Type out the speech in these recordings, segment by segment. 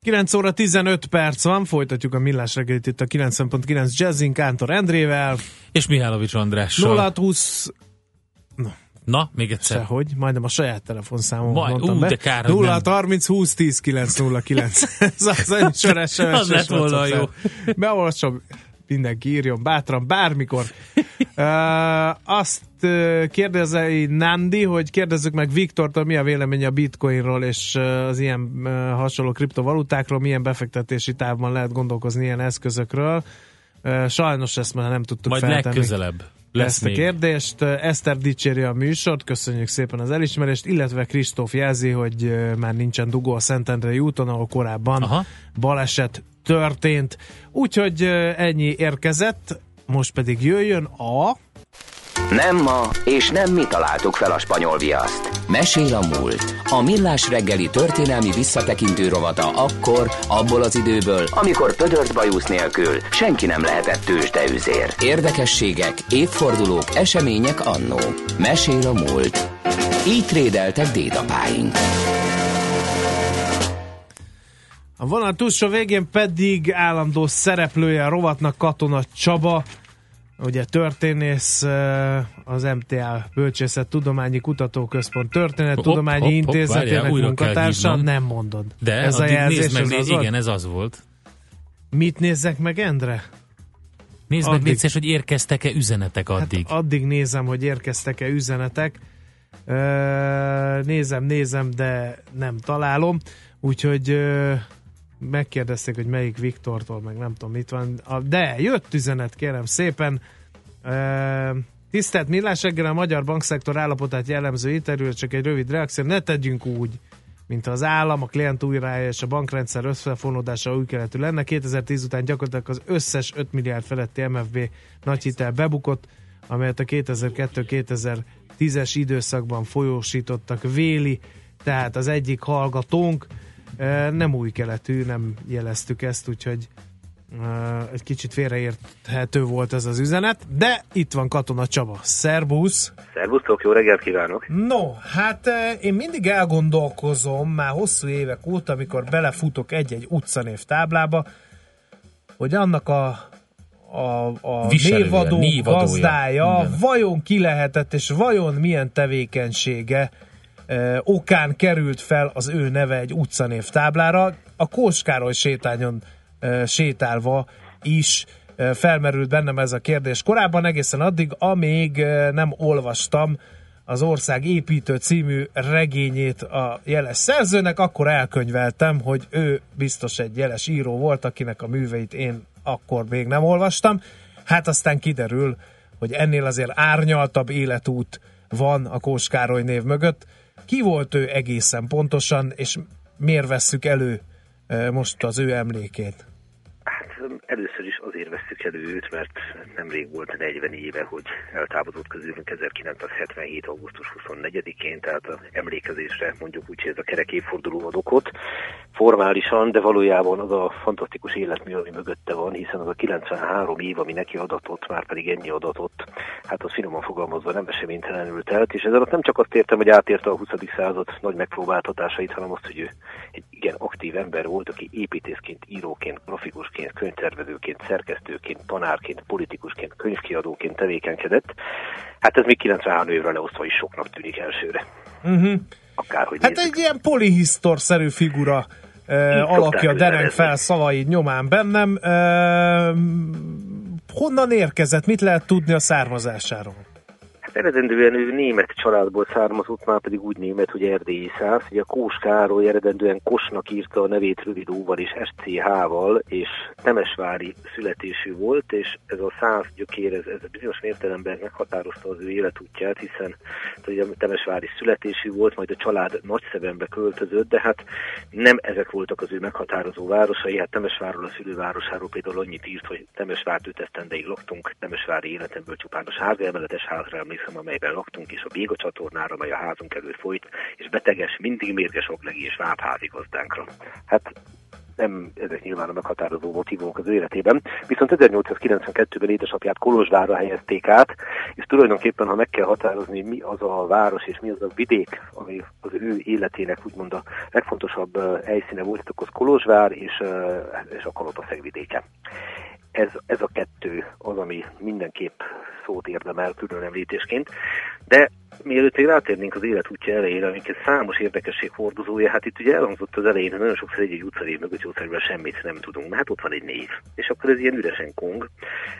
9 óra 15 perc van, folytatjuk a millás reggelit itt a 90.9 Jazzin Kántor Endrével. És Mihálovics Andrással. 0 20 Na, még egyszer. Sehogy, majdnem a saját telefonszámom Majd- mondtam ú, be. de kár, hogy 0 nem. 30 20 10 9 0 9. Ez az egy sor SMS. Az lett volna jó. Beolvasom, mindenki írjon bátran, bármikor. Uh, azt uh, kérdezei Nandi, hogy kérdezzük meg Viktortól, mi a véleménye a bitcoinról és az ilyen hasonló kriptovalutákról, milyen befektetési távban lehet gondolkozni ilyen eszközökről. Sajnos ezt már nem tudtuk Majd feltenni legközelebb lesz ezt a még. kérdést. Eszter dicséri a műsort, köszönjük szépen az elismerést, illetve Kristóf jelzi, hogy már nincsen dugó a Szentendrei úton, ahol korábban Aha. baleset történt. Úgyhogy ennyi érkezett, most pedig jöjjön a... Nem ma, és nem mi találtuk fel a spanyol viaszt. Mesél a múlt. A millás reggeli történelmi visszatekintő rovata akkor, abból az időből, amikor pödört bajusz nélkül senki nem lehetett tőzsdeüzér. Érdekességek, évfordulók, események annó. Mesél a múlt. Így trédeltek dédapáink. A vonal túlsó végén pedig állandó szereplője a rovatnak Katona Csaba, ugye történész, ö, az MTA Bölcsészet Tudományi Kutatóközpont Történettudományi Hopp, hopp, hopp, Intézetének várjál, munkatársa. Nem mondod. De ez a jelzés nézd meg, az igen, ez az volt. Mit nézzek meg, Endre? Nézd meg, Addig. vicces, hogy érkeztek-e üzenetek addig. Hát addig nézem, hogy érkeztek-e üzenetek. Ö, nézem, nézem, de nem találom. Úgyhogy ö, megkérdezték, hogy melyik Viktortól, meg nem tudom mit van. De jött üzenet, kérem szépen. Tisztelt Millás reggel a magyar bankszektor állapotát jellemző interjú, csak egy rövid reakció. Ne tegyünk úgy, mint az állam, a klient újrája és a bankrendszer összefonódása új keletű lenne. 2010 után gyakorlatilag az összes 5 milliárd feletti MFB nagy hitel bebukott, amelyet a 2002-2010-es időszakban folyósítottak véli, tehát az egyik hallgatónk nem új keletű, nem jeleztük ezt, úgyhogy egy kicsit félreérthető volt ez az üzenet, de itt van Katona Csaba. Szerbusz! Szervusztok, jó reggelt kívánok! No, hát én mindig elgondolkozom már hosszú évek óta, amikor belefutok egy-egy utcanév táblába, hogy annak a, a, a Viselője, névadó névadója. gazdája Igen. vajon ki lehetett, és vajon milyen tevékenysége okán került fel az ő neve egy utcanév táblára. A Kóskároly sétányon sétálva is felmerült bennem ez a kérdés. Korábban egészen addig, amíg nem olvastam az Ország építő című regényét a jeles szerzőnek, akkor elkönyveltem, hogy ő biztos egy jeles író volt, akinek a műveit én akkor még nem olvastam. Hát aztán kiderül, hogy ennél azért árnyaltabb életút van a Kóskároly név mögött. Ki volt ő egészen pontosan, és miért vesszük elő eh, most az ő emlékét? Hát először is azért vesszük elő őt, mert nemrég volt 40 éve, hogy eltávozott közülünk 1977. augusztus 24-én, tehát az emlékezésre mondjuk úgy, hogy ez a kerek évforduló ad okot formálisan, de valójában az a fantasztikus életmű, ami mögötte van, hiszen az a 93 év, ami neki adatott, már pedig ennyi adatott, hát az finoman fogalmazva nem eseménytelenül telt, és ezzel alatt nem csak azt értem, hogy átérte a 20. század nagy megpróbáltatásait, hanem azt, hogy ő egy igen aktív ember volt, aki építészként, íróként, grafikusként, könyvtervezőként, szerkesztőként, tanárként, politikusként, könyvkiadóként tevékenykedett. Hát ez még 93 évre leosztva is soknak tűnik elsőre. Uh-huh. Akárhogy Hát nézzük. egy ilyen polihisztor-szerű figura uh, alakja dereng fel szavaid nyomán bennem. Uh, honnan érkezett? Mit lehet tudni a származásáról? Hát Eredendően ő német családból származott, már pedig úgy német, hogy erdélyi száz. Ugye Kós Károly eredendően Kosnak írta a nevét rövid óval és SCH-val, és Temesvári születésű volt, és ez a száz gyökér, ez, ez bizonyos értelemben meghatározta az ő életútját, hiszen ugye Temesvári születésű volt, majd a család Nagyszebenbe költözött, de hát nem ezek voltak az ő meghatározó városai, hát Temesvárról a szülővárosáról például annyit írt, hogy Temesvárt öt esztendeig laktunk, Temesvári életemből csupán a sárga emeletes házra emlékszem, amelyben laktunk, és a Béga csatornára, mely a házunk előtt folyt, és beteges, mindig mérges oglegi és gazdánkra. Hát nem ezek nyilván a meghatározó motivumok az ő életében. Viszont 1892-ben édesapját Kolozsvárra helyezték át, és tulajdonképpen, ha meg kell határozni, mi az a város és mi az a vidék, ami az ő életének úgymond a legfontosabb helyszíne volt, akkor Kolozsvár és, és a Kalotaszeg vidéke ez, ez a kettő az, ami mindenképp szót érdemel külön említésként. De mielőtt még rátérnénk az útja elejére, amiket számos érdekesség hordozója, hát itt ugye elhangzott az elején, hogy nagyon sokszor egy-egy utcanév mögött jószerűen semmit nem tudunk, mert hát ott van egy név, és akkor ez ilyen üresen kong.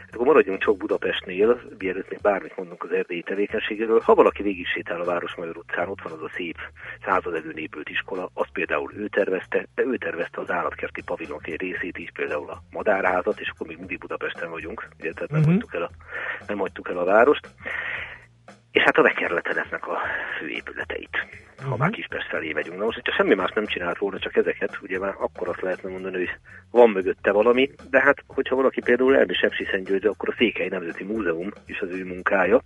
Hát akkor maradjunk csak Budapestnél, mielőtt még bármit mondunk az erdélyi tevékenységéről. Ha valaki végig sétál a Városmajor utcán, ott van az a szép század előnépült iskola, azt például ő tervezte, de ő tervezte az állatkerti pavilonok egy részét is, például a madárházat, és akkor még mindig Budapesten vagyunk, ugye, tehát nem, uh-huh. hagytuk el a, nem hagytuk el a várost és hát a Vekerletenetnek a főépületeit, uh-huh. ha mhm. már Kispest felé megyünk. Na most, hogyha semmi más nem csinált volna, csak ezeket, ugye már akkor azt lehetne mondani, hogy van mögötte valami, de hát, hogyha valaki például elmi Sepsiszentgyörgyre, akkor a Székely Nemzeti Múzeum is az ő munkája,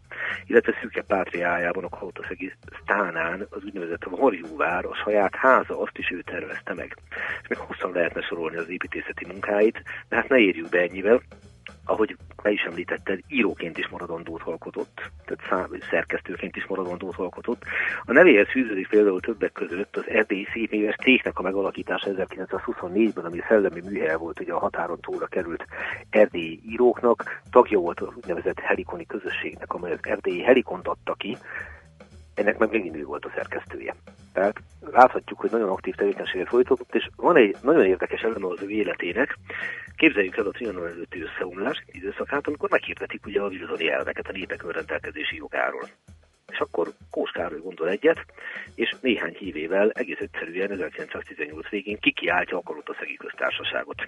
illetve Szűke Pátriájában, a Kalotaszegi Sztánán az úgynevezett Varjúvár, a saját háza, azt is ő tervezte meg. És még hosszan lehetne sorolni az építészeti munkáit, de hát ne érjük be ennyivel, ahogy be is említetted, íróként is maradandót alkotott, tehát szám, szerkesztőként is maradandót alkotott. A nevéhez fűződik például többek között az erdélyi szépéves cégnek a megalakítása 1924-ben, ami szellemi műhely volt, ugye a határon túlra került erdélyi íróknak, tagja volt az úgynevezett helikoni közösségnek, amely az erdélyi helikont adta ki, ennek meg megint ő volt a szerkesztője. Tehát láthatjuk, hogy nagyon aktív tevékenységet folytatott, és van egy nagyon érdekes eleme az ő életének. Képzeljük el a trianon előtti összeomlás időszakát, amikor meghirdetik ugye a Wilsoni elveket a népek önrendelkezési jogáról. És akkor Kós Károly gondol egyet, és néhány hívével egész egyszerűen 1918 végén kikiáltja a Kalotaszegi köztársaságot.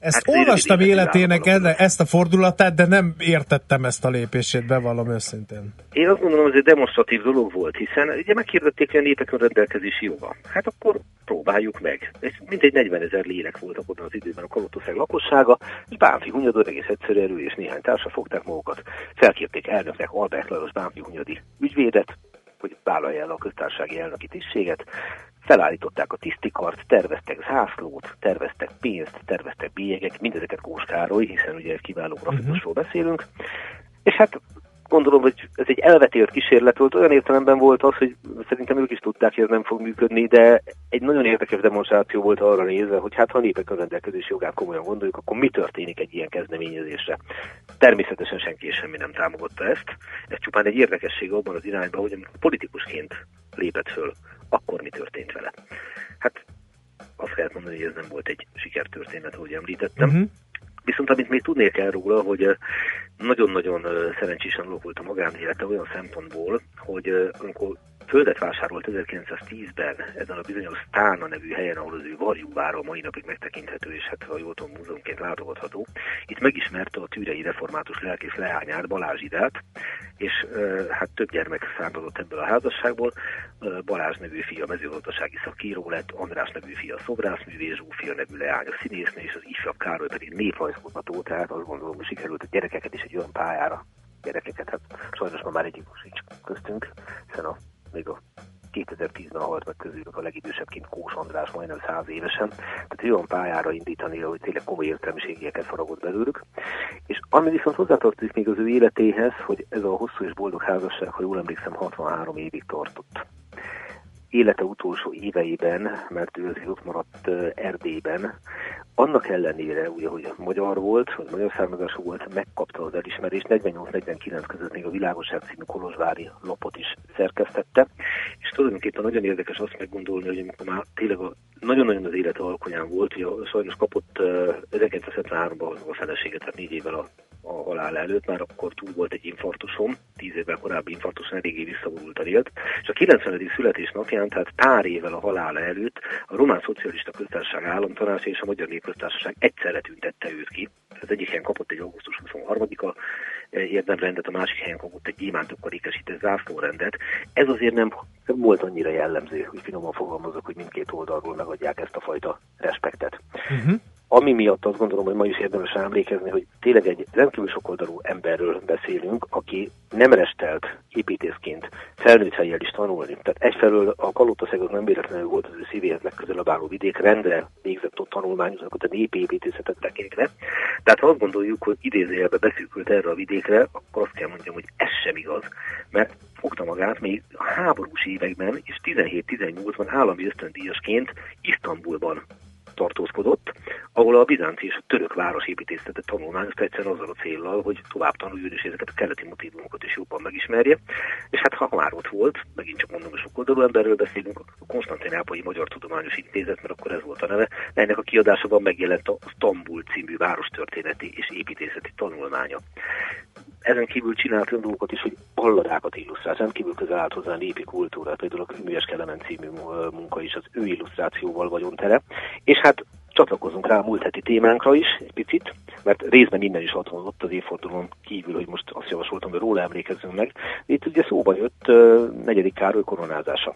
Ezt hát olvastam életének enne, ezt a fordulatát, de nem értettem ezt a lépését, bevallom őszintén. Én azt gondolom, hogy ez egy demonstratív dolog volt, hiszen ugye meghirdették, hogy a népek a rendelkezési joga. Hát akkor próbáljuk meg. Ez mintegy 40 ezer lélek voltak abban az időben a Kalotország lakossága, és Bánfi Hunyadon egész egyszerűen ő és néhány társa fogták magukat. Felkérték elnöknek Albert Lajos Bánfi Hunyadi ügyvédet, hogy vállalja el a köztársasági elnöki tisztséget, felállították a tisztikart, terveztek zászlót, terveztek pénzt, terveztek bélyegek, mindezeket Kós Károly, hiszen ugye kiváló grafikusról uh-huh. beszélünk, és hát gondolom, hogy ez egy elvetélt kísérlet volt, olyan értelemben volt az, hogy szerintem ők is tudták, hogy ez nem fog működni, de egy nagyon érdekes demonstráció volt arra nézve, hogy hát ha a népek a rendelkezési jogát komolyan gondoljuk, akkor mi történik egy ilyen kezdeményezésre. Természetesen senki semmi nem támogatta ezt. Ez csupán egy érdekesség abban az irányban, hogy amikor politikusként lépett föl akkor mi történt vele? Hát azt lehet mondani, hogy ez nem volt egy sikertörténet, ahogy említettem. Uh-huh. Viszont amit még tudnék el róla, hogy eh, nagyon-nagyon szerencsésen alakult a magánélete olyan szempontból, hogy amikor földet vásárolt 1910-ben ezen a bizonyos Stána nevű helyen, ahol az ő varjúvára mai napig megtekinthető, és hát a jól tudom, múzeumként látogatható. Itt megismerte a tűrei református lelkész leányát, Balázs Idát, és hát több gyermek származott ebből a házasságból. Balázs nevű fia mezőgazdasági szakíró lett, András nevű fia szobrászművész, Zsófia nevű leánya színésznő, és az ifjabb Károly pedig néprajzkutató, tehát azt gondolom, hogy sikerült a gyerekeket is egy olyan pályára gyerekeket, hát sajnos ma már egyik sincs köztünk, hiszen a még a 2010-ben halt meg közülük a legidősebbként Kós András, majdnem száz évesen. Tehát olyan pályára indítani, hogy tényleg komoly értelmiségieket faragott belőlük. És ami viszont hozzátartozik még az ő életéhez, hogy ez a hosszú és boldog házasság, ha jól emlékszem, 63 évig tartott élete utolsó éveiben, mert ő azért ott maradt Erdélyben, annak ellenére, ugye, hogy magyar volt, hogy magyar származású volt, megkapta az elismerést, 48-49 között még a Világosság című Kolozsvári lapot is szerkesztette, és tulajdonképpen nagyon érdekes azt meggondolni, hogy amikor már tényleg a, nagyon-nagyon az élete alkonyán volt, hogy sajnos kapott uh, 1973-ban a feleséget, tehát négy évvel a a halál előtt, már akkor túl volt egy infarktusom, tíz évvel korábbi infarktuson eléggé visszavonultan élt, és a 90. születésnapján, tehát pár évvel a halála előtt a Román Szocialista Köztársaság államtanácsa és a Magyar Népköztársaság egyszerre tüntette őt ki. Az egyik helyen kapott egy augusztus 23-a érdemrendet, a másik helyen kapott egy gyémántokkal ékesített zászlórendet. Ez azért nem volt annyira jellemző, hogy finoman fogalmazok, hogy mindkét oldalról megadják ezt a fajta respektet. Uh-huh. Ami miatt azt gondolom, hogy ma is érdemes emlékezni, hogy tényleg egy rendkívül sokoldalú emberről beszélünk, aki nem restelt építészként felnőtt helyjel is tanulni. Tehát egyfelől a Kalótaszegot nem véletlenül volt az ő szívéhez legközelebb álló vidék, rendre végzett ott tanulmányozatot a népi építészetet tekintve. Tehát ha azt gondoljuk, hogy idézőjelbe beszűkült erre a vidékre, akkor azt kell mondjam, hogy ez sem igaz, mert fogta magát még a háborús években és 17-18-ban állami ösztöndíjasként Isztambulban tartózkodott, ahol a bizánci és a török városépítészetet tanulmányozta egyszerűen azzal a célral, hogy tovább tanuljon és ezeket a keleti motivumokat is jobban megismerje. És hát ha már ott volt, megint csak mondom, hogy sok oldalú emberről beszélünk, a Konstantinápolyi Magyar Tudományos Intézet, mert akkor ez volt a neve, ennek a kiadásában megjelent a Stambul című várostörténeti és építészeti tanulmánya. Ezen kívül csinált olyan dolgokat is, hogy balladákat illusztrált, kívül közel állt hozzá a népi kultúrát, például a Műves Kelemen című munka is az ő illusztrációval vagyon tere. És hát csatlakozunk rá a múlt heti témánkra is egy picit, mert részben innen is ott ott az évfordulón kívül, hogy most azt javasoltam, hogy róla emlékezzünk meg. Itt ugye szóba jött uh, negyedik Károly koronázása.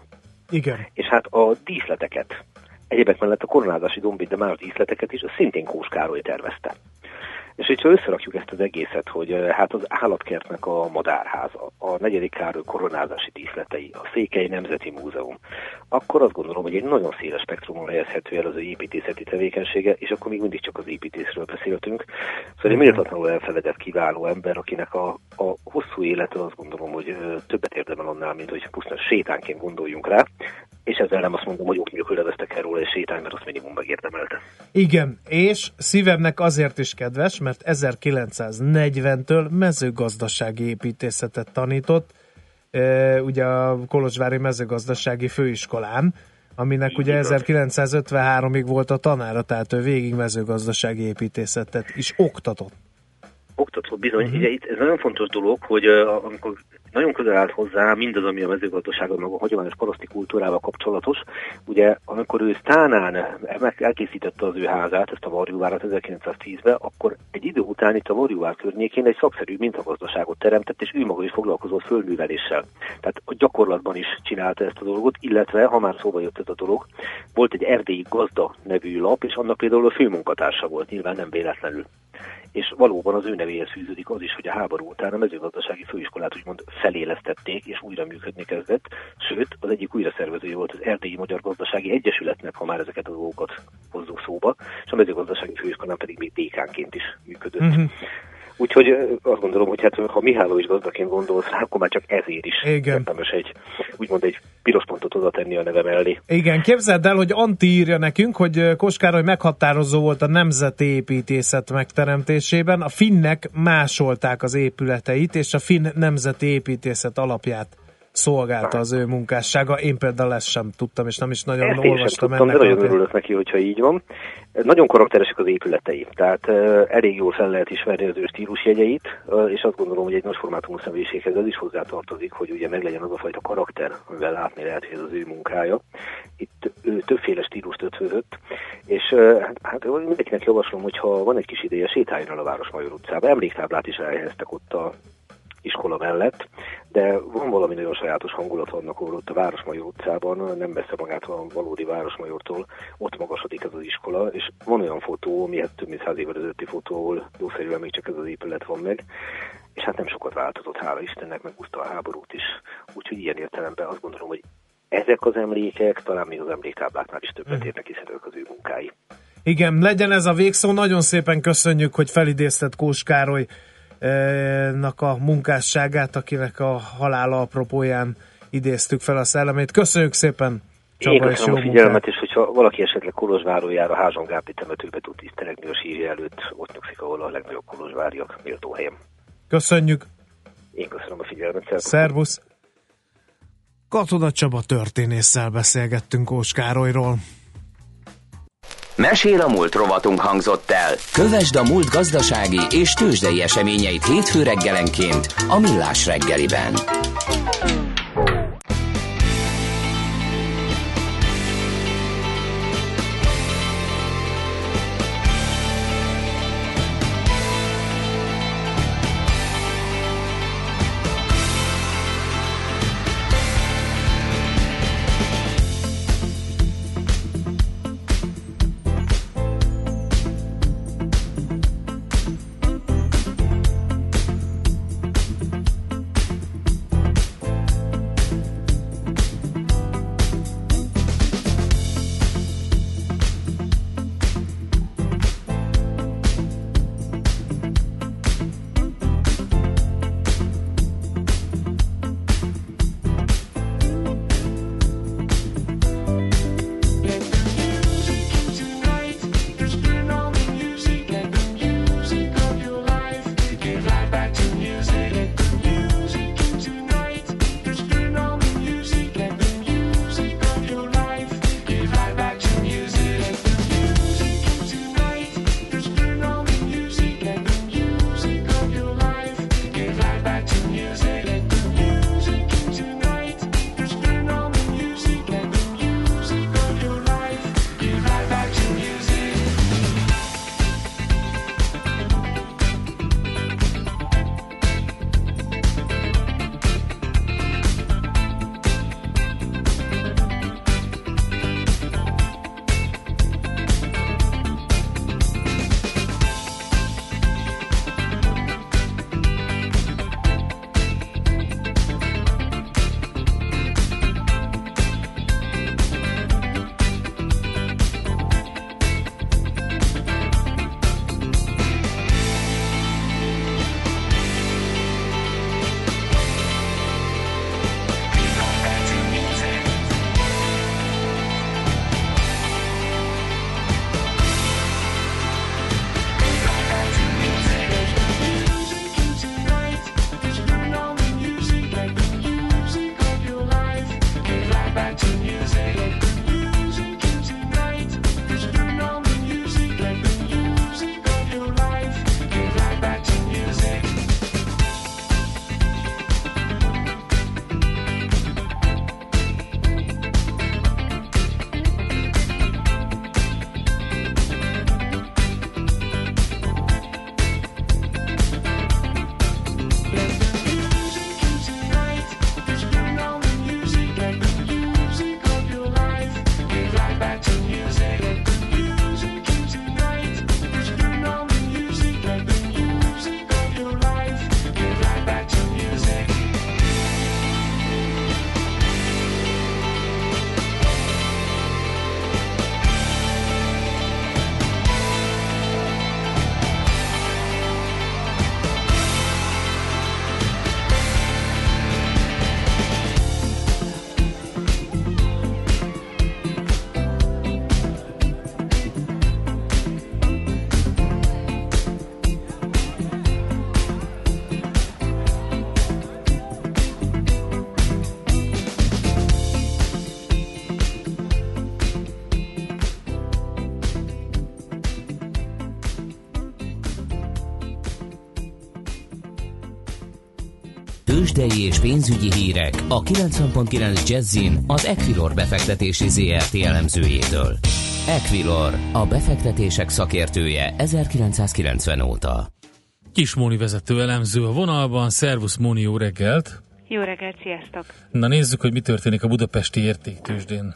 Igen. És hát a díszleteket, egyébek mellett a koronázási dombit, de már a díszleteket is, a szintén Kós Károly tervezte. És hogyha összerakjuk ezt az egészet, hogy hát az állatkertnek a madárháza, a negyedik Károly koronázási díszletei, a Székely Nemzeti Múzeum, akkor azt gondolom, hogy egy nagyon széles spektrumon helyezhető el az ő építészeti tevékenysége, és akkor még mindig csak az építészről beszéltünk. Szóval egy méltatlanul elfeledett kiváló ember, akinek a, a hosszú élete azt gondolom, hogy többet érdemel annál, mint hogy pusztán sétánként gondoljunk rá, és ezzel nem azt mondom, hogy ok mondjuk leveztek el róla és sétálni, mert azt minimum megérdemelte. Igen, és szívemnek azért is kedves, mert 1940-től mezőgazdasági építészetet tanított, ugye a Kolozsvári mezőgazdasági főiskolán, aminek ugye 1953-ig volt a tanára, tehát ő végig mezőgazdasági építészetet is oktatott. Oktatott bizony. Uh-huh. Ugye itt ez nagyon fontos dolog, hogy uh, amikor nagyon közel állt hozzá mindaz, ami a mezőgazdaságon, meg a hagyományos paraszti kultúrával kapcsolatos. Ugye, amikor ő Sztánán elkészítette az ő házát, ezt a Varjúvárat 1910-ben, akkor egy idő után itt a Varjúvár környékén egy szakszerű mintagazdaságot teremtett, és ő maga is foglalkozott földműveléssel. Tehát a gyakorlatban is csinálta ezt a dolgot, illetve, ha már szóba jött ez a dolog, volt egy erdélyi gazda nevű lap, és annak például a főmunkatársa volt, nyilván nem véletlenül és valóban az ő nevéhez fűződik az is, hogy a háború után a mezőgazdasági főiskolát úgymond felélesztették, és újra működni kezdett, sőt, az egyik újra szervezője volt az Erdélyi Magyar Gazdasági Egyesületnek, ha már ezeket a dolgokat hozzuk szóba, és a mezőgazdasági főiskolán pedig még dékánként is működött. Uh-huh. Úgyhogy azt gondolom, hogy hát ha Mihály is gazdaként gondolsz, akkor már csak ezért is Igen. érdemes egy, úgymond egy piros pontot oda tenni a neve mellé. Igen, képzeld el, hogy Anti írja nekünk, hogy Koskároly meghatározó volt a nemzeti építészet megteremtésében. A finnek másolták az épületeit, és a finn nemzeti építészet alapját szolgálta az ő munkássága. Én például ezt sem tudtam, és nem is nagyon ezt olvastam tudtam, ennek. De nagyon örülök neki, hogyha így van. Nagyon karakteresek az épületei, tehát elég jól fel lehet ismerni az ő stílusjegyeit, és azt gondolom, hogy egy nagy formátumú személyiséghez ez is hozzátartozik, hogy ugye meglegyen az a fajta karakter, amivel látni lehet, hogy ez az ő munkája. Itt ő többféle stílust ötvözött, és hát mindenkinek javaslom, hogyha van egy kis ideje, sétáljon el a Városmajor utcába. Emléktáblát is elhelyeztek ott a iskola mellett, de van valami nagyon sajátos hangulat vannak ahol ott a Városmajor utcában, nem messze magát a valódi Városmajortól, ott magasodik ez az iskola, és van olyan fotó, ami hát több mint száz évvel ezelőtti fotó, ahol jószerűen még csak ez az épület van meg, és hát nem sokat változott, hála Istennek, meg a háborút is. Úgyhogy ilyen értelemben azt gondolom, hogy ezek az emlékek talán még az emléktábláknál is többet hmm. érnek, hiszen ők az ő munkái. Igen, legyen ez a végszó. Nagyon szépen köszönjük, hogy felidézted Kós Károly nak a munkásságát, akinek a halála apropóján idéztük fel a szellemét. Köszönjük szépen! Csaba, Én köszönöm a figyelmet, és hogyha valaki esetleg Kolozsvárójára Házson Gábri temetőbe tud tisztelegni a sírja előtt, ott nyugszik, ahol a legnagyobb kolozsváriak méltó helyem. Köszönjük! Én köszönöm a figyelmet. Szervusz! Szervusz. Katona Csaba történésszel beszélgettünk Óskárolyról. Mesél a múlt rovatunk hangzott el. Kövesd a múlt gazdasági és tőzsdei eseményeit hétfő reggelenként a Millás reggeliben. Pénzügyi hírek a 90.9 Jazzin az Equilor befektetési ZRT elemzőjétől. Equilor, a befektetések szakértője 1990 óta. Kis Móni vezető elemző a vonalban. Szervusz Móni, jó reggelt! Jó reggelt, sziasztok! Na nézzük, hogy mi történik a budapesti értéktőzsdén.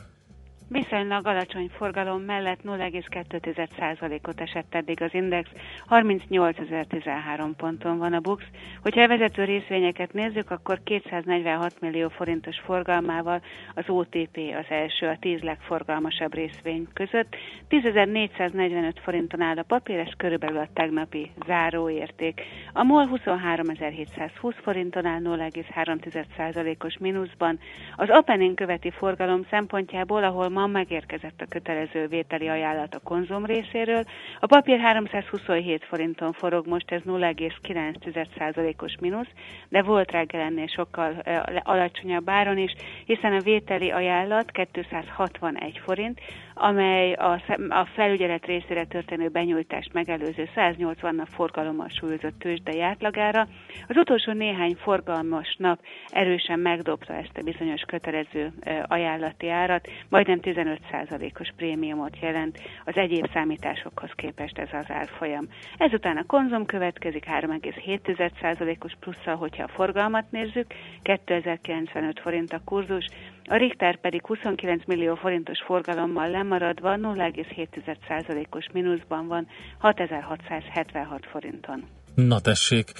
Viszonylag alacsony forgalom mellett 0,2%-ot esett eddig az index, 38.013 ponton van a BUX. Hogyha a vezető részvényeket nézzük, akkor 246 millió forintos forgalmával az OTP az első a 10 legforgalmasabb részvény között. 10.445 forinton áll a papír, ez körülbelül a tegnapi záróérték. A MOL 23.720 forinton áll 0,3%-os mínuszban. Az Apenin követi forgalom szempontjából, ahol ma megérkezett a kötelező vételi ajánlat a konzum részéről. A papír 327 forinton forog most, ez 0,9%-os mínusz, de volt reggel ennél sokkal alacsonyabb áron is, hiszen a vételi ajánlat 261 forint, amely a, a felügyelet részére történő benyújtást megelőző 180 nap forgalommal súlyozott tőzsdei átlagára. Az utolsó néhány forgalmas nap erősen megdobta ezt a bizonyos kötelező ajánlati árat, majdnem 15%-os prémiumot jelent az egyéb számításokhoz képest ez az árfolyam. Ezután a konzum következik 3,7%-os plusszal, hogyha a forgalmat nézzük, 2095 forint a kurzus, a Richter pedig 29 millió forintos forgalommal lemaradva 0,7%-os mínuszban van 6676 forinton. Na tessék,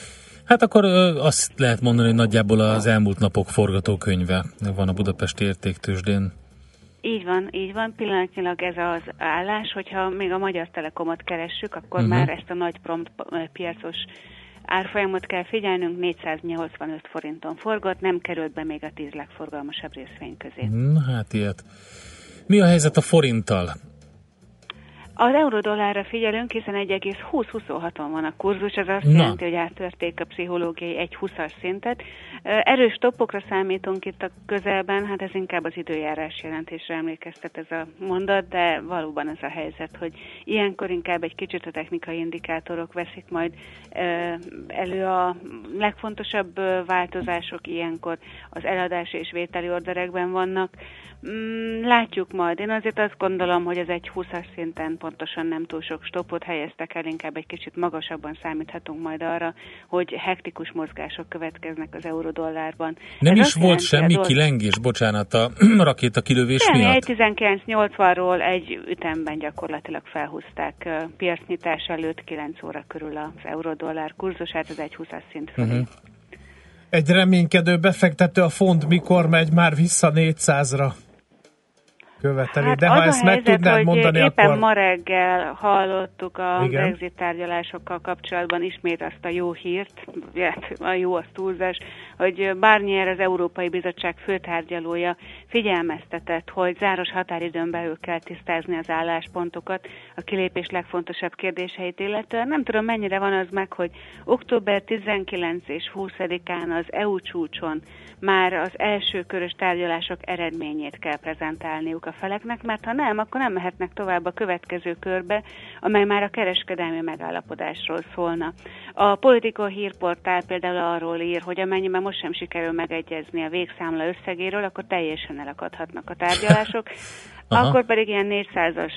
Hát akkor azt lehet mondani, hogy nagyjából az elmúlt napok forgatókönyve van a Budapesti értéktősdén. Így van, így van. Pillanatnyilag ez az állás, hogyha még a Magyar Telekomot keressük, akkor uh-huh. már ezt a nagy prompt piacos árfolyamot kell figyelnünk, 485 forinton forgott, nem került be még a 10 legforgalmasabb részvény közé. Na hát ilyet. Mi a helyzet a forinttal? Az euró-dollárra figyelünk, hiszen 1,20-26-on van a kurzus, ez azt Na. jelenti, hogy áttörték a pszichológiai 1,20-as szintet. Erős toppokra számítunk itt a közelben, hát ez inkább az időjárás jelentésre emlékeztet ez a mondat, de valóban ez a helyzet, hogy ilyenkor inkább egy kicsit a technikai indikátorok veszik majd elő a legfontosabb változások, ilyenkor az eladási és vételi orderekben vannak. Mm, látjuk majd. Én azért azt gondolom, hogy ez egy 20-as szinten pontosan nem túl sok stopot helyeztek el, inkább egy kicsit magasabban számíthatunk majd arra, hogy hektikus mozgások következnek az eurodollárban. Nem ez is volt semmi doll... kilengés, bocsánat, a rakéta kilövés nem, miatt? 1980-ról egy ütemben gyakorlatilag felhúzták piacnyitás előtt 9 óra körül az eurodollár kurzusát, az egy 20-as szint fölé. Uh-huh. Egy reménykedő befektető a font mikor megy már vissza 400-ra? Követeli. Hát De ha ezt helyzet, meg tudnád mondani, éppen akkor... ma reggel hallottuk a Igen. Brexit tárgyalásokkal kapcsolatban ismét azt a jó hírt, a jó az túlzás, hogy Barnier az Európai Bizottság főtárgyalója figyelmeztetett, hogy záros határidőn belül kell tisztázni az álláspontokat a kilépés legfontosabb kérdéseit illetően. Nem tudom, mennyire van az meg, hogy október 19 és 20-án az EU csúcson már az első körös tárgyalások eredményét kell prezentálniuk a feleknek, mert ha nem, akkor nem mehetnek tovább a következő körbe, amely már a kereskedelmi megállapodásról szólna. A Politico hírportál például arról ír, hogy amennyiben most sem sikerül megegyezni a végszámla összegéről, akkor teljesen elakadhatnak a tárgyalások. Aha. akkor pedig ilyen 400-as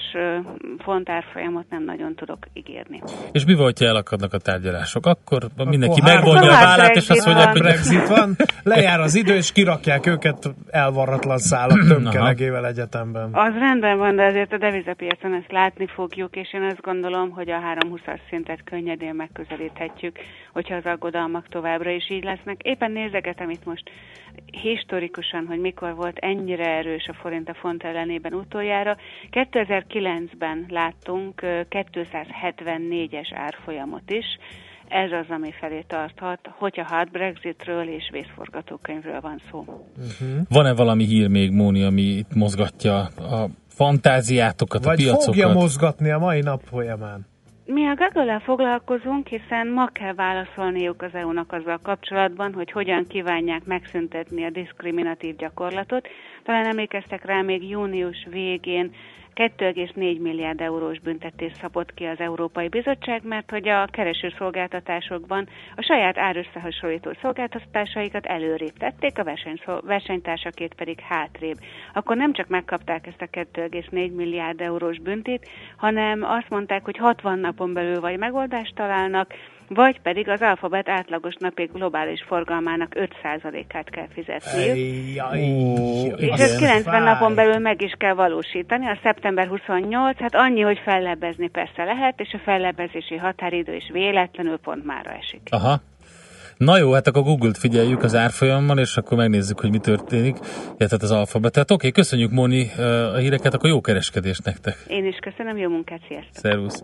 font árfolyamot nem nagyon tudok ígérni. És mi volt, hogy elakadnak a tárgyalások? Akkor, akkor mindenki megvonja a vállát, és azt mondja, hogy Brexit van, lejár az idő, és kirakják őket elvarratlan szálak tömkelegével egyetemben. Az rendben van, de azért a devizapiacon ezt látni fogjuk, és én azt gondolom, hogy a 320-as szintet könnyedén megközelíthetjük, hogyha az aggodalmak továbbra is így lesznek. Éppen nézegetem itt most historikusan, hogy mikor volt ennyire erős a forint a font ellenében utoljára. 2009-ben láttunk 274-es árfolyamot is, ez az, ami felé tarthat, hogyha hard Brexitről és vészforgatókönyvről van szó. Uh-huh. Van-e valami hír még, Móni, ami itt mozgatja a fantáziátokat, Vagy a piacokat? Vagy fogja mozgatni a mai nap folyamán? Mi a google foglalkozunk, hiszen ma kell válaszolniuk az EU-nak azzal kapcsolatban, hogy hogyan kívánják megszüntetni a diszkriminatív gyakorlatot. Talán emlékeztek rá, még június végén 2,4 milliárd eurós büntetés szabott ki az Európai Bizottság, mert hogy a keresőszolgáltatásokban a saját árösszehasonlító szolgáltatásaikat előrébb tették, a versenytársakét pedig hátrébb. Akkor nem csak megkapták ezt a 2,4 milliárd eurós büntét, hanem azt mondták, hogy 60 napon belül vagy megoldást találnak, vagy pedig az alfabet átlagos napi globális forgalmának 5%-át kell fizetniük. és ezt 90 napon belül meg is kell valósítani. A szeptember 28, hát annyi, hogy fellebezni persze lehet, és a fellebezési határidő is véletlenül pont mára esik. Aha. Na jó, hát akkor Google-t figyeljük az árfolyammal, és akkor megnézzük, hogy mi történik, illetve az alfabetet. Oké, köszönjük Moni a híreket, akkor jó kereskedést nektek. Én is köszönöm, jó munkát, sziasztok! Szervusz!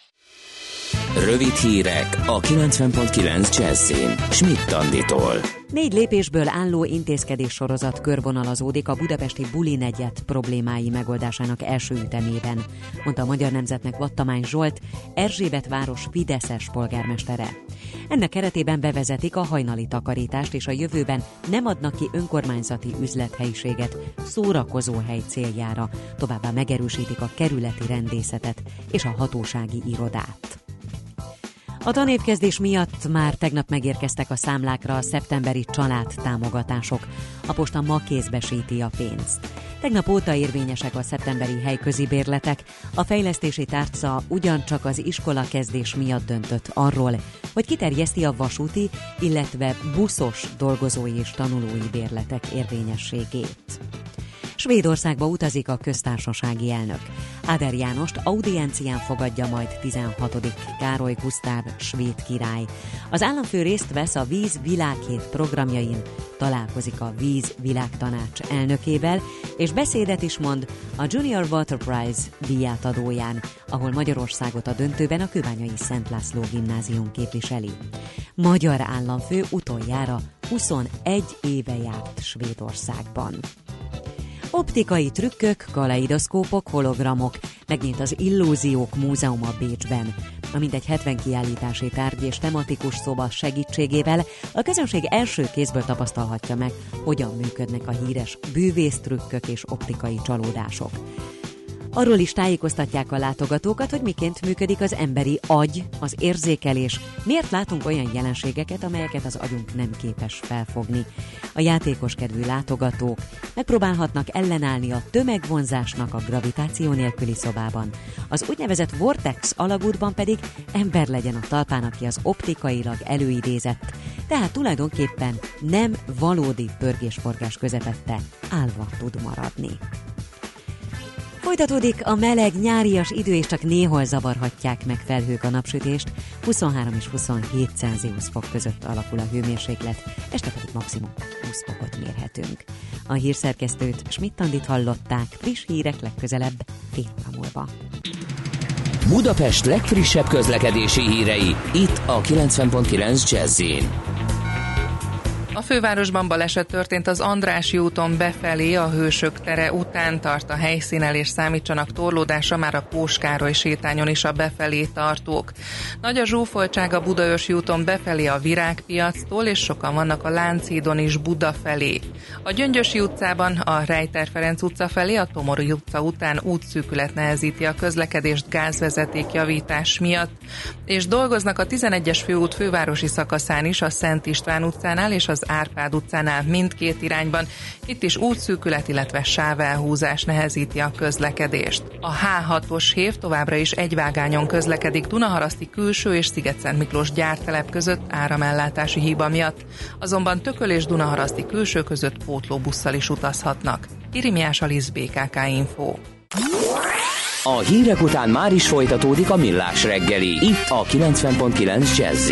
Rövid hírek a 90.9 Jazzin. Schmidt Anditól. Négy lépésből álló intézkedés sorozat körvonalazódik a budapesti buli negyed problémái megoldásának első ütemében, mondta a Magyar Nemzetnek Vattamány Zsolt, Erzsébet város Fideszes polgármestere. Ennek keretében bevezetik a hajnali takarítást, és a jövőben nem adnak ki önkormányzati üzlethelyiséget szórakozó hely céljára, továbbá megerősítik a kerületi rendészetet és a hatósági irodát. A tanévkezdés miatt már tegnap megérkeztek a számlákra a szeptemberi család támogatások. A posta ma kézbesíti a pénzt. Tegnap óta érvényesek a szeptemberi helyközi bérletek. A fejlesztési tárca ugyancsak az iskola kezdés miatt döntött arról, hogy kiterjeszti a vasúti, illetve buszos dolgozói és tanulói bérletek érvényességét. Svédországba utazik a köztársasági elnök. Áder Jánost audiencián fogadja majd 16. Károly Gusztáv svéd király. Az államfő részt vesz a Víz Világhét programjain, találkozik a Víz Világtanács elnökével, és beszédet is mond a Junior Water Prize díjátadóján, ahol Magyarországot a döntőben a Köványai Szent László gimnázium képviseli. Magyar államfő utoljára 21 éve járt Svédországban. Optikai trükkök, kaleidoszkópok, hologramok, megnyit az Illúziók Múzeuma Bécsben. A mindegy 70 kiállítási tárgy és tematikus szoba segítségével a közönség első kézből tapasztalhatja meg, hogyan működnek a híres bűvésztrükkök és optikai csalódások. Arról is tájékoztatják a látogatókat, hogy miként működik az emberi agy, az érzékelés, miért látunk olyan jelenségeket, amelyeket az agyunk nem képes felfogni. A játékos kedvű látogatók megpróbálhatnak ellenállni a tömegvonzásnak a gravitáció nélküli szobában. Az úgynevezett Vortex alagútban pedig ember legyen a talpán, aki az optikailag előidézett, tehát tulajdonképpen nem valódi pörgésforgás közepette állva tud maradni. Folytatódik a meleg nyárias idő, és csak néhol zavarhatják meg felhők a napsütést. 23 és 27 Celsius fok között alakul a hőmérséklet, este pedig maximum 20 fokot mérhetünk. A hírszerkesztőt Schmidt-Tandit hallották, friss hírek legközelebb fél múlva. Budapest legfrissebb közlekedési hírei, itt a 90.9 jazz a fővárosban baleset történt az Andrási úton befelé, a Hősök tere után tart a helyszínel és számítsanak torlódása már a Póskároly sétányon is a befelé tartók. Nagy a zsúfoltság a Budaörsi úton befelé a Virágpiactól, és sokan vannak a Lánchídon is Buda felé. A Gyöngyösi utcában a Rejter Ferenc utca felé, a Tomori utca után útszűkület nehezíti a közlekedést gázvezeték javítás miatt, és dolgoznak a 11-es főút fővárosi szakaszán is, a Szent István utcánál és az Árpád utcánál mindkét irányban. Itt is útszűkület, illetve sávelhúzás nehezíti a közlekedést. A H6-os hév továbbra is egyvágányon közlekedik Dunaharaszti külső és Sziget-Szent Miklós gyártelep között áramellátási hiba miatt, azonban Tököl és Dunaharaszti külső között pótlóbusszal is utazhatnak. Irimiás Alisz BKK Info. A hírek után már is folytatódik a millás reggeli, itt a 90.9 jazz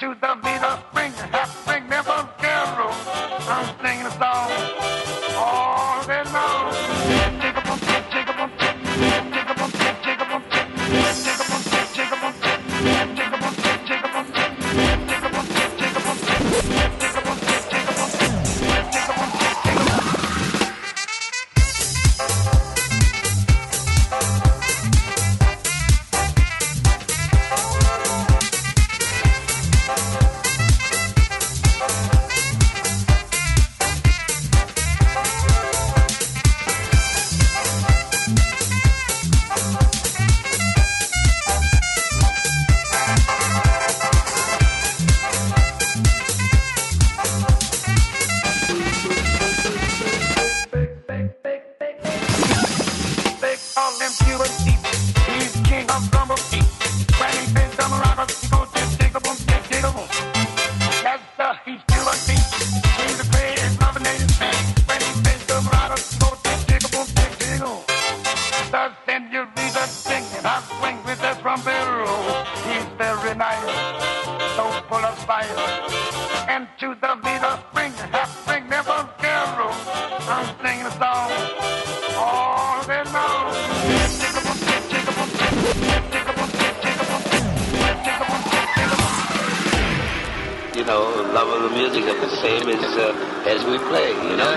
To the beat full of fire. And to the beat of spring, half spring never carol. I'm singing a song all day long. You know, love of the music is the same as uh, as we play. You know.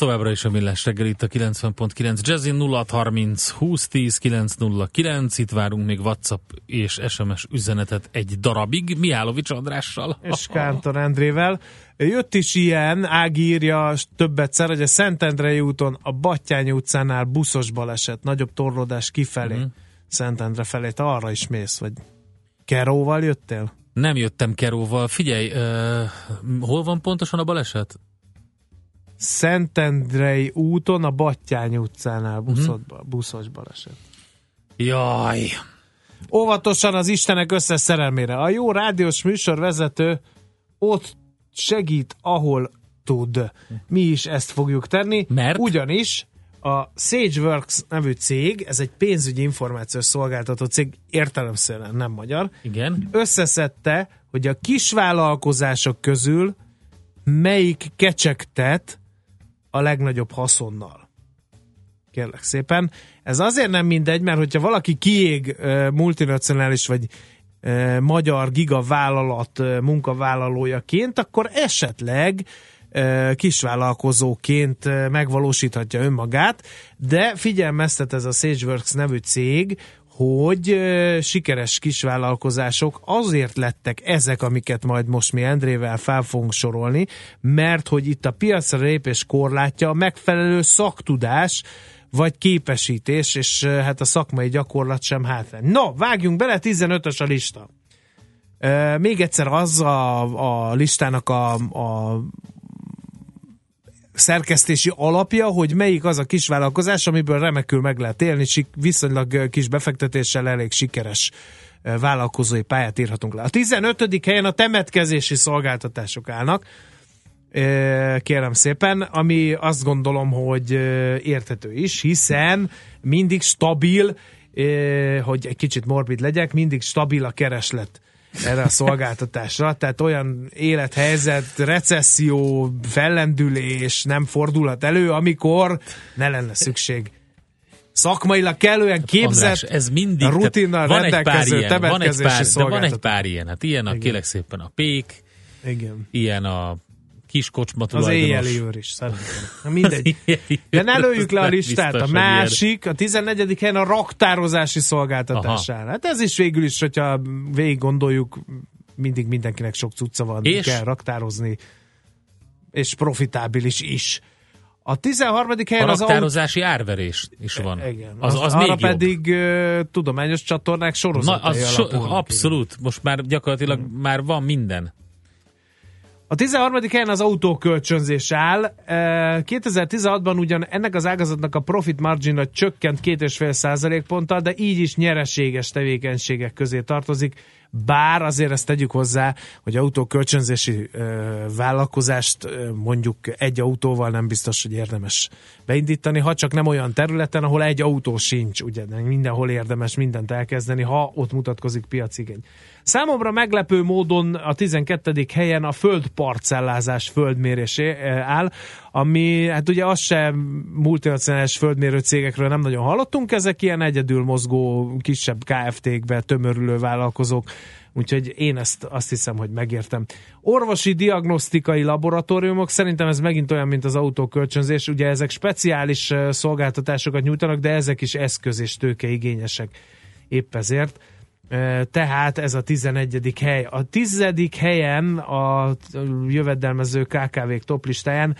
Továbbra is a Millás reggel itt a 90.9 Jazzin 0630 2010 909. Itt várunk még WhatsApp és SMS üzenetet egy darabig. Mihálovics Andrással. És Kántor Endrével. Jött is ilyen, Ági írja többetszer, hogy a Szentendrei úton a Battyány utcánál buszos baleset, nagyobb torlódás kifelé. Uh-huh. Szentendre felé. Te arra is mész, vagy Keróval jöttél? Nem jöttem Keróval. Figyelj, uh, hol van pontosan a baleset? Szentendrei úton, a Battyány utcánál buszod, uh-huh. buszos baleset. Jaj! Óvatosan az Istenek összes szerelmére. A jó rádiós műsorvezető ott segít, ahol tud. Mi is ezt fogjuk tenni. Mert? Ugyanis a SageWorks nevű cég, ez egy pénzügyi információs szolgáltató cég, értelemszerűen nem magyar. Igen. Összeszedte, hogy a kisvállalkozások közül melyik kecsegtet a legnagyobb haszonnal. Kérlek szépen. Ez azért nem mindegy, mert hogyha valaki kiég multinacionális vagy magyar gigavállalat munkavállalójaként, akkor esetleg kisvállalkozóként megvalósíthatja önmagát, de figyelmeztet ez a SageWorks nevű cég, hogy sikeres kisvállalkozások azért lettek ezek, amiket majd most mi Endrével fel fogunk sorolni, mert hogy itt a piacra lépés korlátja a megfelelő szaktudás, vagy képesítés, és hát a szakmai gyakorlat sem hátrány. No, vágjunk bele, 15-ös a lista. Még egyszer az a, a listának a, a szerkesztési alapja, hogy melyik az a kisvállalkozás, amiből remekül meg lehet élni, viszonylag kis befektetéssel elég sikeres vállalkozói pályát írhatunk le. A 15. helyen a temetkezési szolgáltatások állnak, kérem szépen, ami azt gondolom, hogy érthető is, hiszen mindig stabil, hogy egy kicsit morbid legyek, mindig stabil a kereslet erre a szolgáltatásra, tehát olyan élethelyzet, recesszió, fellendülés nem fordulhat elő, amikor ne lenne szükség. Szakmailag kellően képzett, András, ez mindig, rutinnal van rendelkező egy pár ilyen, van egy pár, de van egy pár ilyen, hát ilyen a kélek szépen a pék, Igen. ilyen a kis kocsma Az éjjeli őr is, szerintem. Na mindegy. De ne lőjük le a listát. A másik, a 14. helyen a raktározási szolgáltatásán. Hát ez is végül is, hogyha végig gondoljuk, mindig mindenkinek sok cucca van, És? kell raktározni, és profitábilis is. A 13. A helyen az autó... raktározási árverés is van. Igen. Az, az, arra még jobb. pedig uh, tudományos csatornák Na, sorozatai az so, abszolút. Most már gyakorlatilag már van minden. A 13. helyen az autókölcsönzés áll. Eh, 2016-ban ugyan ennek az ágazatnak a profit margin csökkent 2,5 százalékponttal, de így is nyereséges tevékenységek közé tartozik. Bár azért ezt tegyük hozzá, hogy autókölcsönzési vállalkozást mondjuk egy autóval nem biztos, hogy érdemes beindítani, ha csak nem olyan területen, ahol egy autó sincs, ugye de mindenhol érdemes mindent elkezdeni, ha ott mutatkozik piacigény. Számomra meglepő módon a 12. helyen a földparcellázás földmérésé eh, áll, ami hát ugye az sem multinacionális földmérő cégekről nem nagyon hallottunk, ezek ilyen egyedül mozgó kisebb KFT-kbe tömörülő vállalkozók, úgyhogy én ezt azt hiszem, hogy megértem. Orvosi diagnosztikai laboratóriumok, szerintem ez megint olyan, mint az autókölcsönzés, ugye ezek speciális eh, szolgáltatásokat nyújtanak, de ezek is eszköz és tőkeigényesek épp ezért. Eh, Tehát ez a 11. hely. A 10. helyen a jövedelmező KKV-k toplistáján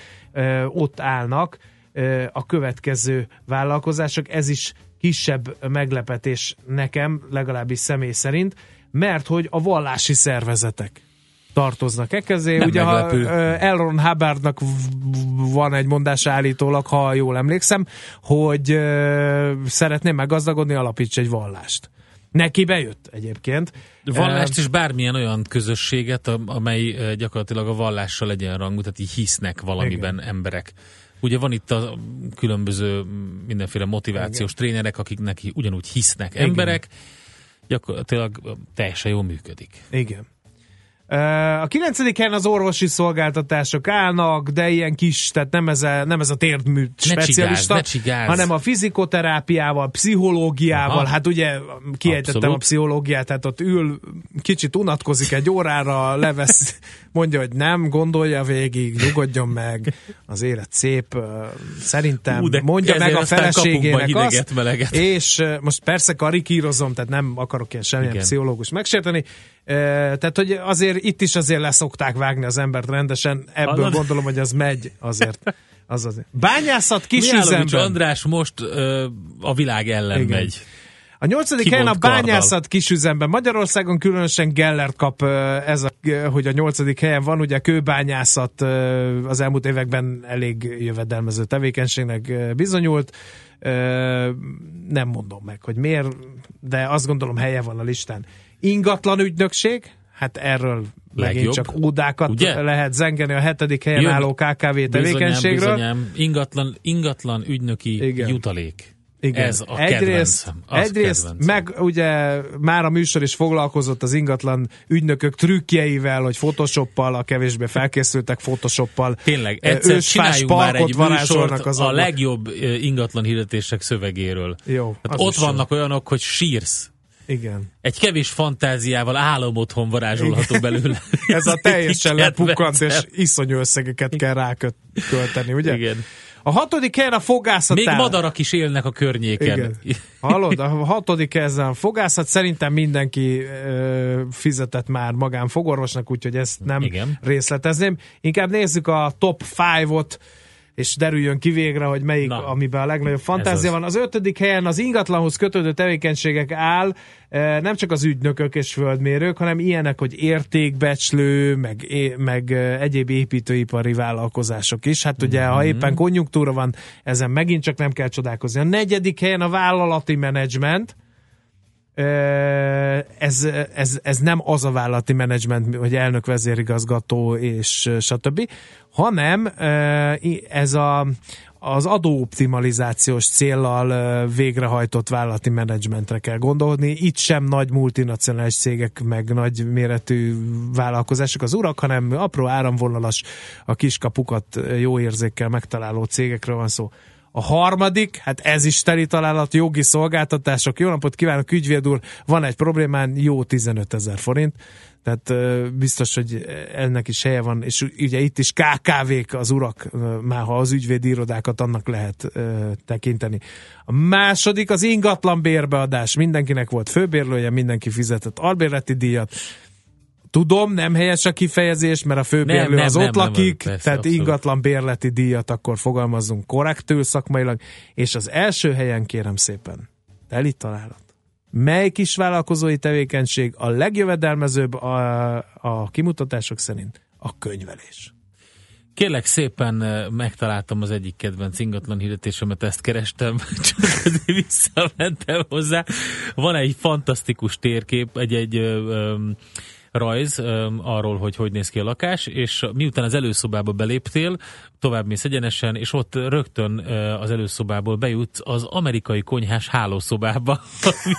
ott állnak a következő vállalkozások. Ez is kisebb meglepetés nekem, legalábbis személy szerint, mert hogy a vallási szervezetek tartoznak e közé. Nem Ugye, ha meglepő. Elron Hubbardnak van egy mondás állítólag, ha jól emlékszem, hogy eh, szeretné meggazdagodni, alapíts egy vallást. Neki bejött egyébként. Vallást és bármilyen olyan közösséget, am- amely gyakorlatilag a vallással egyenrangú, tehát így hisznek valamiben Igen. emberek. Ugye van itt a különböző mindenféle motivációs Igen. trénerek, akik neki ugyanúgy hisznek Igen. emberek, gyakorlatilag teljesen jól működik. Igen. A kilencedik helyen az orvosi szolgáltatások állnak, de ilyen kis, tehát nem ez a, nem ez a térdmű specialista, ne csigázz. hanem a fizikoterápiával, pszichológiával, Aha. hát ugye kiejtettem Abszolút. a pszichológiát, tehát ott ül, kicsit unatkozik egy órára, levesz, mondja, hogy nem, gondolja végig, nyugodjon meg, az élet szép, szerintem Ú, de mondja meg a feleségének azt, meleget. és most persze karikírozom, tehát nem akarok ilyen semmilyen Igen. pszichológus megsérteni, tehát, hogy azért itt is azért leszokták vágni az embert rendesen, ebből Hallod? gondolom, hogy az megy azért. Az azért. Bányászat kis Mihálovics üzemben. András most ö, a világ ellen Igen. megy. A nyolcadik helyen a bányászat kisüzemben. Magyarországon különösen Gellert kap ez, a, hogy a nyolcadik helyen van. Ugye a kőbányászat az elmúlt években elég jövedelmező tevékenységnek bizonyult. Nem mondom meg, hogy miért, de azt gondolom helye van a listán. Ingatlan ügynökség, hát erről megint Legjobb. csak ódákat Ugye? lehet zengeni a hetedik helyen Jön. álló KKV tevékenységről. Bizonyám, bizonyám. Ingatlan, ingatlan ügynöki Igen. jutalék. Igen. Ez a egyrészt, egyrészt kedvencem. meg ugye már a műsor is foglalkozott az ingatlan ügynökök trükkjeivel, hogy Photoshoppal, a kevésbé felkészültek Photoshoppal. Tényleg, egyszer ősfás már egy varázsolnak az a legjobb ingatlan hirdetések szövegéről. Jó, Hát ott is vannak olyanok, hogy sírsz. Igen. Egy kevés fantáziával álom otthon varázsolható belőle. Ez a teljesen lepukkant és iszonyú összegeket kell rákölteni, ugye? Igen. A hatodik helyen a fogászat Még áll. madarak is élnek a környéken. Igen. Hallod, a hatodik ezen a fogászat, szerintem mindenki ö, fizetett már magán fogorvosnak, úgyhogy ezt nem Igen. részletezném. Inkább nézzük a top 5-ot, és derüljön ki végre, hogy melyik, Na, amiben a legnagyobb fantázia az. van. Az ötödik helyen az ingatlanhoz kötődő tevékenységek áll, eh, nem csak az ügynökök és földmérők, hanem ilyenek, hogy értékbecslő, meg, meg eh, egyéb építőipari vállalkozások is. Hát ugye, Mhm. ha éppen konjunktúra van, ezen megint csak nem kell csodálkozni. A negyedik helyen a vállalati menedzsment, ez, ez, ez nem az a vállalati menedzsment, hogy elnök, vezérigazgató és stb., hanem ez a, az adóoptimalizációs céllal végrehajtott vállalati menedzsmentre kell gondolni. Itt sem nagy multinacionális cégek, meg nagy méretű vállalkozások az urak, hanem apró áramvonalas, a kiskapukat jó érzékkel megtaláló cégekről van szó. A harmadik, hát ez is teli találat, jogi szolgáltatások. Jó napot kívánok, ügyvéd úr, van egy problémán, jó 15 ezer forint. Tehát biztos, hogy ennek is helye van, és ugye itt is KKV-k az urak, már ha az ügyvédi irodákat annak lehet tekinteni. A második az ingatlan bérbeadás. Mindenkinek volt főbérlője, mindenki fizetett albérleti díjat. Tudom, nem helyes a kifejezés, mert a főbérlő nem, nem, az nem, ott nem, lakik, nem, persze, tehát abszolút. ingatlan bérleti díjat akkor fogalmazzunk korrektül szakmailag, és az első helyen kérem szépen, teli találat. Mely kis vállalkozói tevékenység a legjövedelmezőbb a, a kimutatások szerint? A könyvelés. Kérlek szépen megtaláltam az egyik kedvenc ingatlan hirdetésemet, ezt kerestem, csak visszamentem hozzá. Van egy fantasztikus térkép, egy, egy ö, rajz um, arról, hogy hogy néz ki a lakás, és miután az előszobába beléptél, tovább mész egyenesen, és ott rögtön uh, az előszobából bejut az amerikai konyhás hálószobába.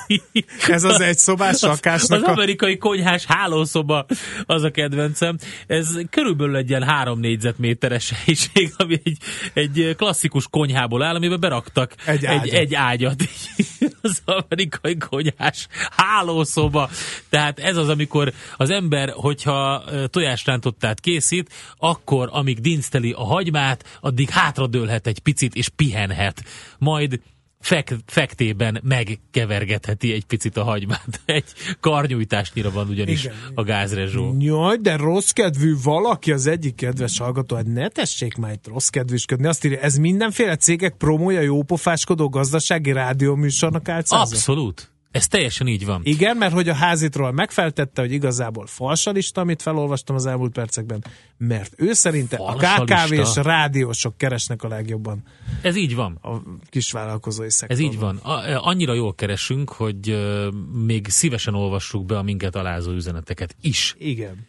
Ez az egy szobás lakásnak Az, az amerikai konyhás hálószoba az a kedvencem. Ez körülbelül egy ilyen három négyzetméteres helység, ami egy, egy klasszikus konyhából áll, amiben beraktak egy, egy, egy ágyat. az amerikai konyhás hálószoba. Tehát ez az, amikor az ember, hogyha tojásrántottát készít, akkor, amíg dincteli a hagymát, addig hátradőlhet egy picit, és pihenhet. Majd fek, fektében megkevergetheti egy picit a hagymát. Egy karnyújtásnyira van ugyanis Igen. a gázrezsó. Jaj, de rossz kedvű valaki, az egyik kedves hallgató, hát ne tessék már itt rossz kedvűsködni. Azt írja, ez mindenféle cégek promója jópofáskodó gazdasági rádióműsornak álcázza? Abszolút. Ez teljesen így van. Igen, mert hogy a házitról megfeltette, hogy igazából falsalista, amit felolvastam az elmúlt percekben, mert ő szerinte falsalista. a KKV és rádiósok keresnek a legjobban. Ez így van. A kisvállalkozói szektorban. Ez így van. A, annyira jól keresünk, hogy uh, még szívesen olvassuk be a minket alázó üzeneteket is. Igen.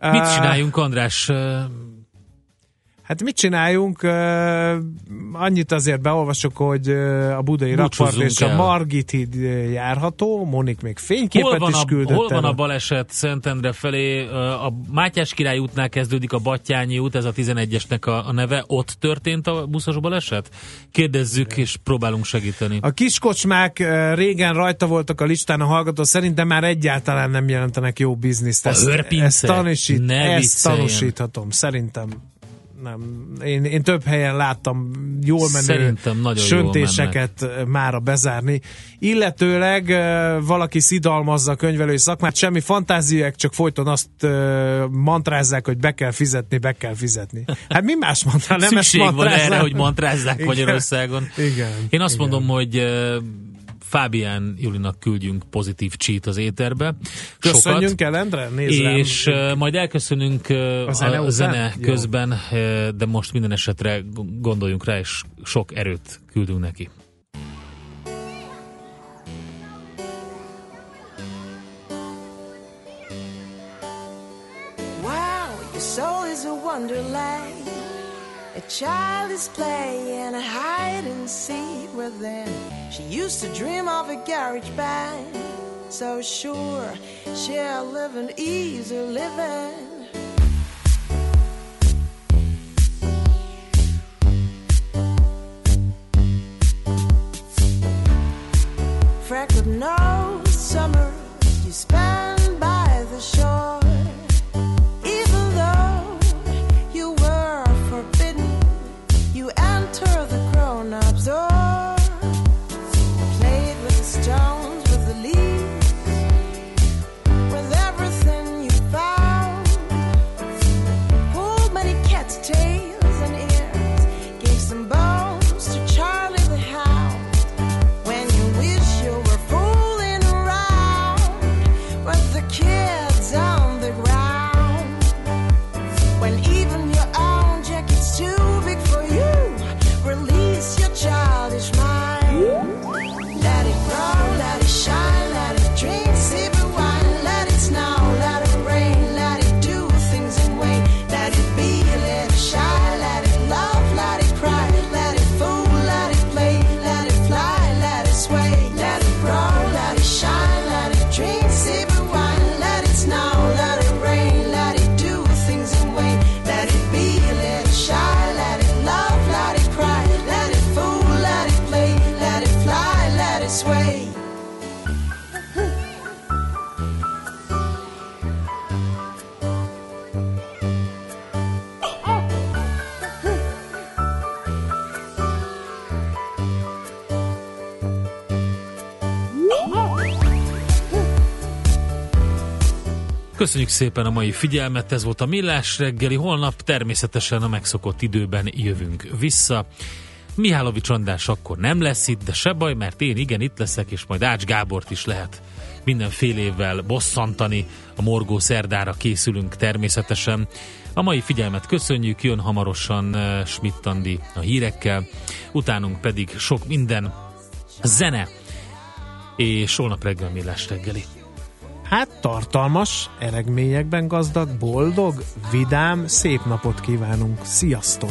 Mit csináljunk, András? Hát mit csináljunk? Annyit azért beolvasok, hogy a budai rakpart és el. a Margit híd járható, Monik még fényképet hol van is küldött. Hol van a baleset Szentendre felé? A Mátyás király útnál kezdődik a Battyányi út, ez a 11-esnek a, a neve. Ott történt a buszos baleset? Kérdezzük és próbálunk segíteni. A kiskocsmák régen rajta voltak a listán a hallgató, szerintem már egyáltalán nem jelentenek jó bizniszt. Ezt, a ezt, tanúsít, ezt tanúsíthatom, szerintem nem. Én, én több helyen láttam jól menő söntéseket már a bezárni. Illetőleg valaki szidalmazza a könyvelői szakmát, semmi fantáziák, csak folyton azt mantrázzák, hogy be kell fizetni, be kell fizetni. Hát mi más mantrá? Nem Szükség van erre, hogy mantrázzák Magyarországon. Igen. Én azt igen. mondom, hogy Fábián Julinak küldjünk pozitív cheat az éterbe. Köszönjünk el, Endre? Nézd És rám. majd elköszönünk a zene, a zene közben, de most minden esetre gondoljunk rá, és sok erőt küldünk neki. Wow, your soul is a wonderland A child is playing a hide and seek within. She used to dream of a garage band, so sure she'll live an easy living. Freckled nose, summer you spend Köszönjük szépen a mai figyelmet, ez volt a Millás reggeli. Holnap természetesen a megszokott időben jövünk vissza. Mihálovics András akkor nem lesz itt, de se baj, mert én igen itt leszek, és majd Ács Gábort is lehet mindenfélével bosszantani. A morgó szerdára készülünk természetesen. A mai figyelmet köszönjük, jön hamarosan uh, Schmidt Andi a hírekkel, utánunk pedig sok minden zene, és holnap reggel millás reggeli. Hát tartalmas, eregményekben gazdag, boldog, vidám, szép napot kívánunk. Sziasztok!